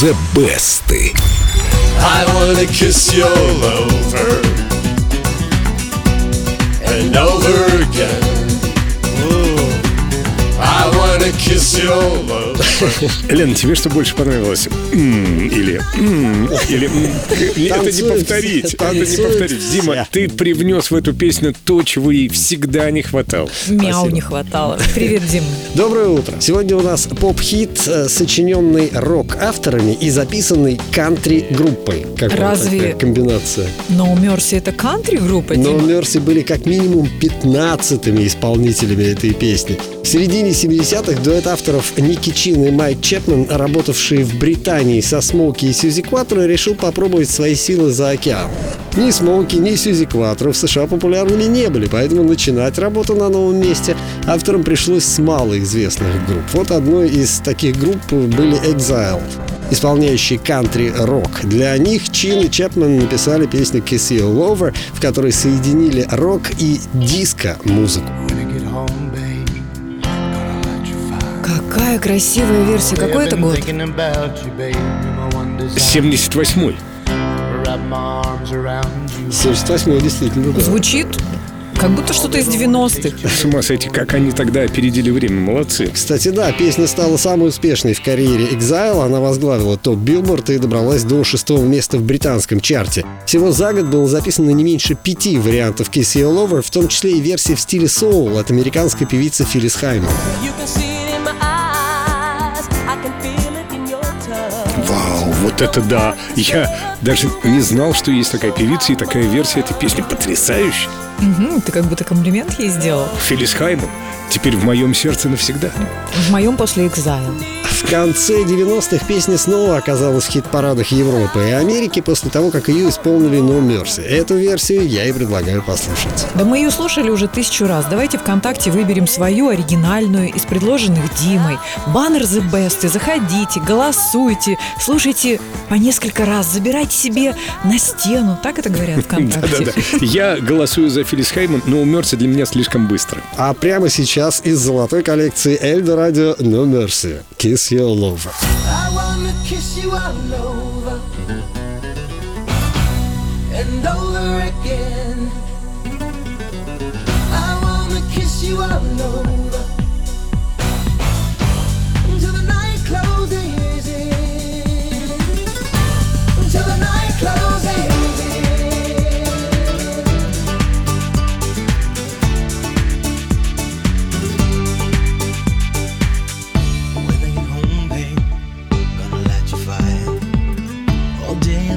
The Best. I wanna kiss your lover and over again. Wanna kiss your lover. Лен, тебе что больше понравилось? М, Или м, или м. Это не повторить. Это не повторить. Дима, ты привнес в эту песню то, чего ей всегда не хватало. Мяу не хватало. Привет, Дим. Доброе утро. Сегодня у нас поп-хит, э, сочиненный рок-авторами и записанный кантри-группой. Разве- такая комбинация? No Mercy это кантри-группа, Но Дима? Мерси были как минимум 15-ми исполнителями этой песни. В середине 70-х дуэт авторов Ники Чин и Майк Чепман, работавшие в Британии со Смоуки и Сьюзи Кватро, решил попробовать свои силы за океан. Ни Смоуки, ни Сьюзи Кватро в США популярными не были, поэтому начинать работу на новом месте авторам пришлось с малоизвестных групп. Вот одной из таких групп были Exile исполняющие кантри-рок. Для них Чин и Чепман написали песню «Kiss You All Over», в которой соединили рок и диско-музыку. Какая красивая версия. Какой это год? 78-й. 78 действительно, да. Звучит как будто что-то из 90-х. С ума сойти, как они тогда опередили время. Молодцы. Кстати, да, песня стала самой успешной в карьере Exile. Она возглавила топ Билборд и добралась до шестого места в британском чарте. Всего за год было записано не меньше пяти вариантов Kiss You All Over, в том числе и версии в стиле соул от американской певицы Филлис Хайман. Вот это да! Я даже не знал, что есть такая певица и такая версия этой песни. Потрясающая. Мгм, ты как будто комплимент ей сделал. Филлис Хайман теперь в моем сердце навсегда. В моем после Exile. В конце 90-х песня снова оказалась в хит-парадах Европы и Америки после того, как ее исполнили No Mercy. Эту версию я и предлагаю послушать. Да мы ее слушали уже тысячу раз. Давайте ВКонтакте выберем свою оригинальную из предложенных Димой. Баннер The Best. И заходите, голосуйте, слушайте по несколько раз, забирайте себе на стену. Так это говорят ВКонтакте? Да-да-да. Я голосую за Филлис Хайман, но умерся для меня слишком быстро. А прямо сейчас из золотой коллекции Эльдо Радио No Mercy. Kiss Your wanna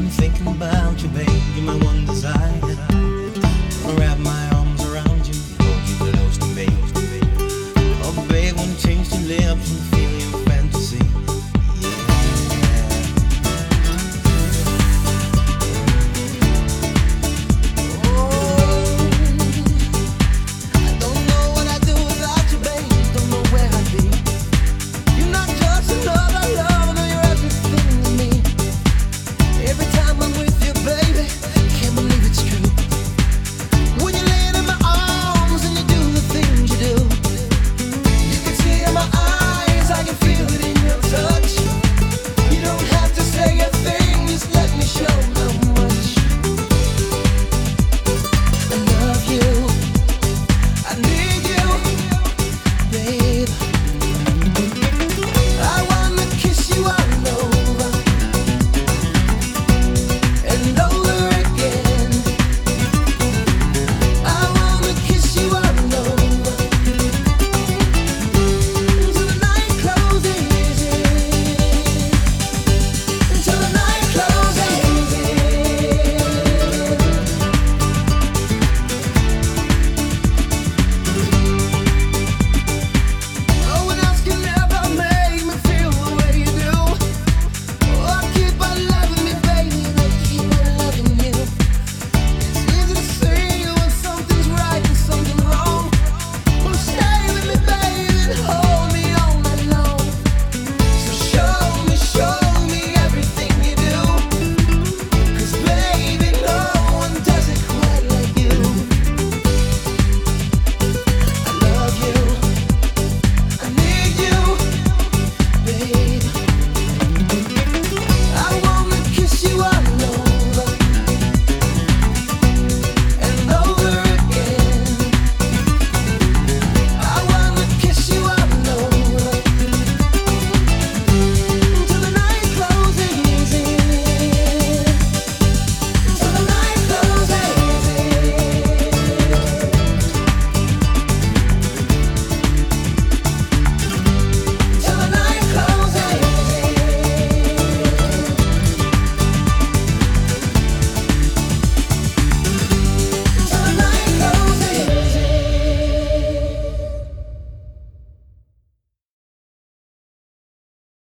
I'm thinking about you, my one desire. Wrap my arms around you, hold you close. Oh, when your lips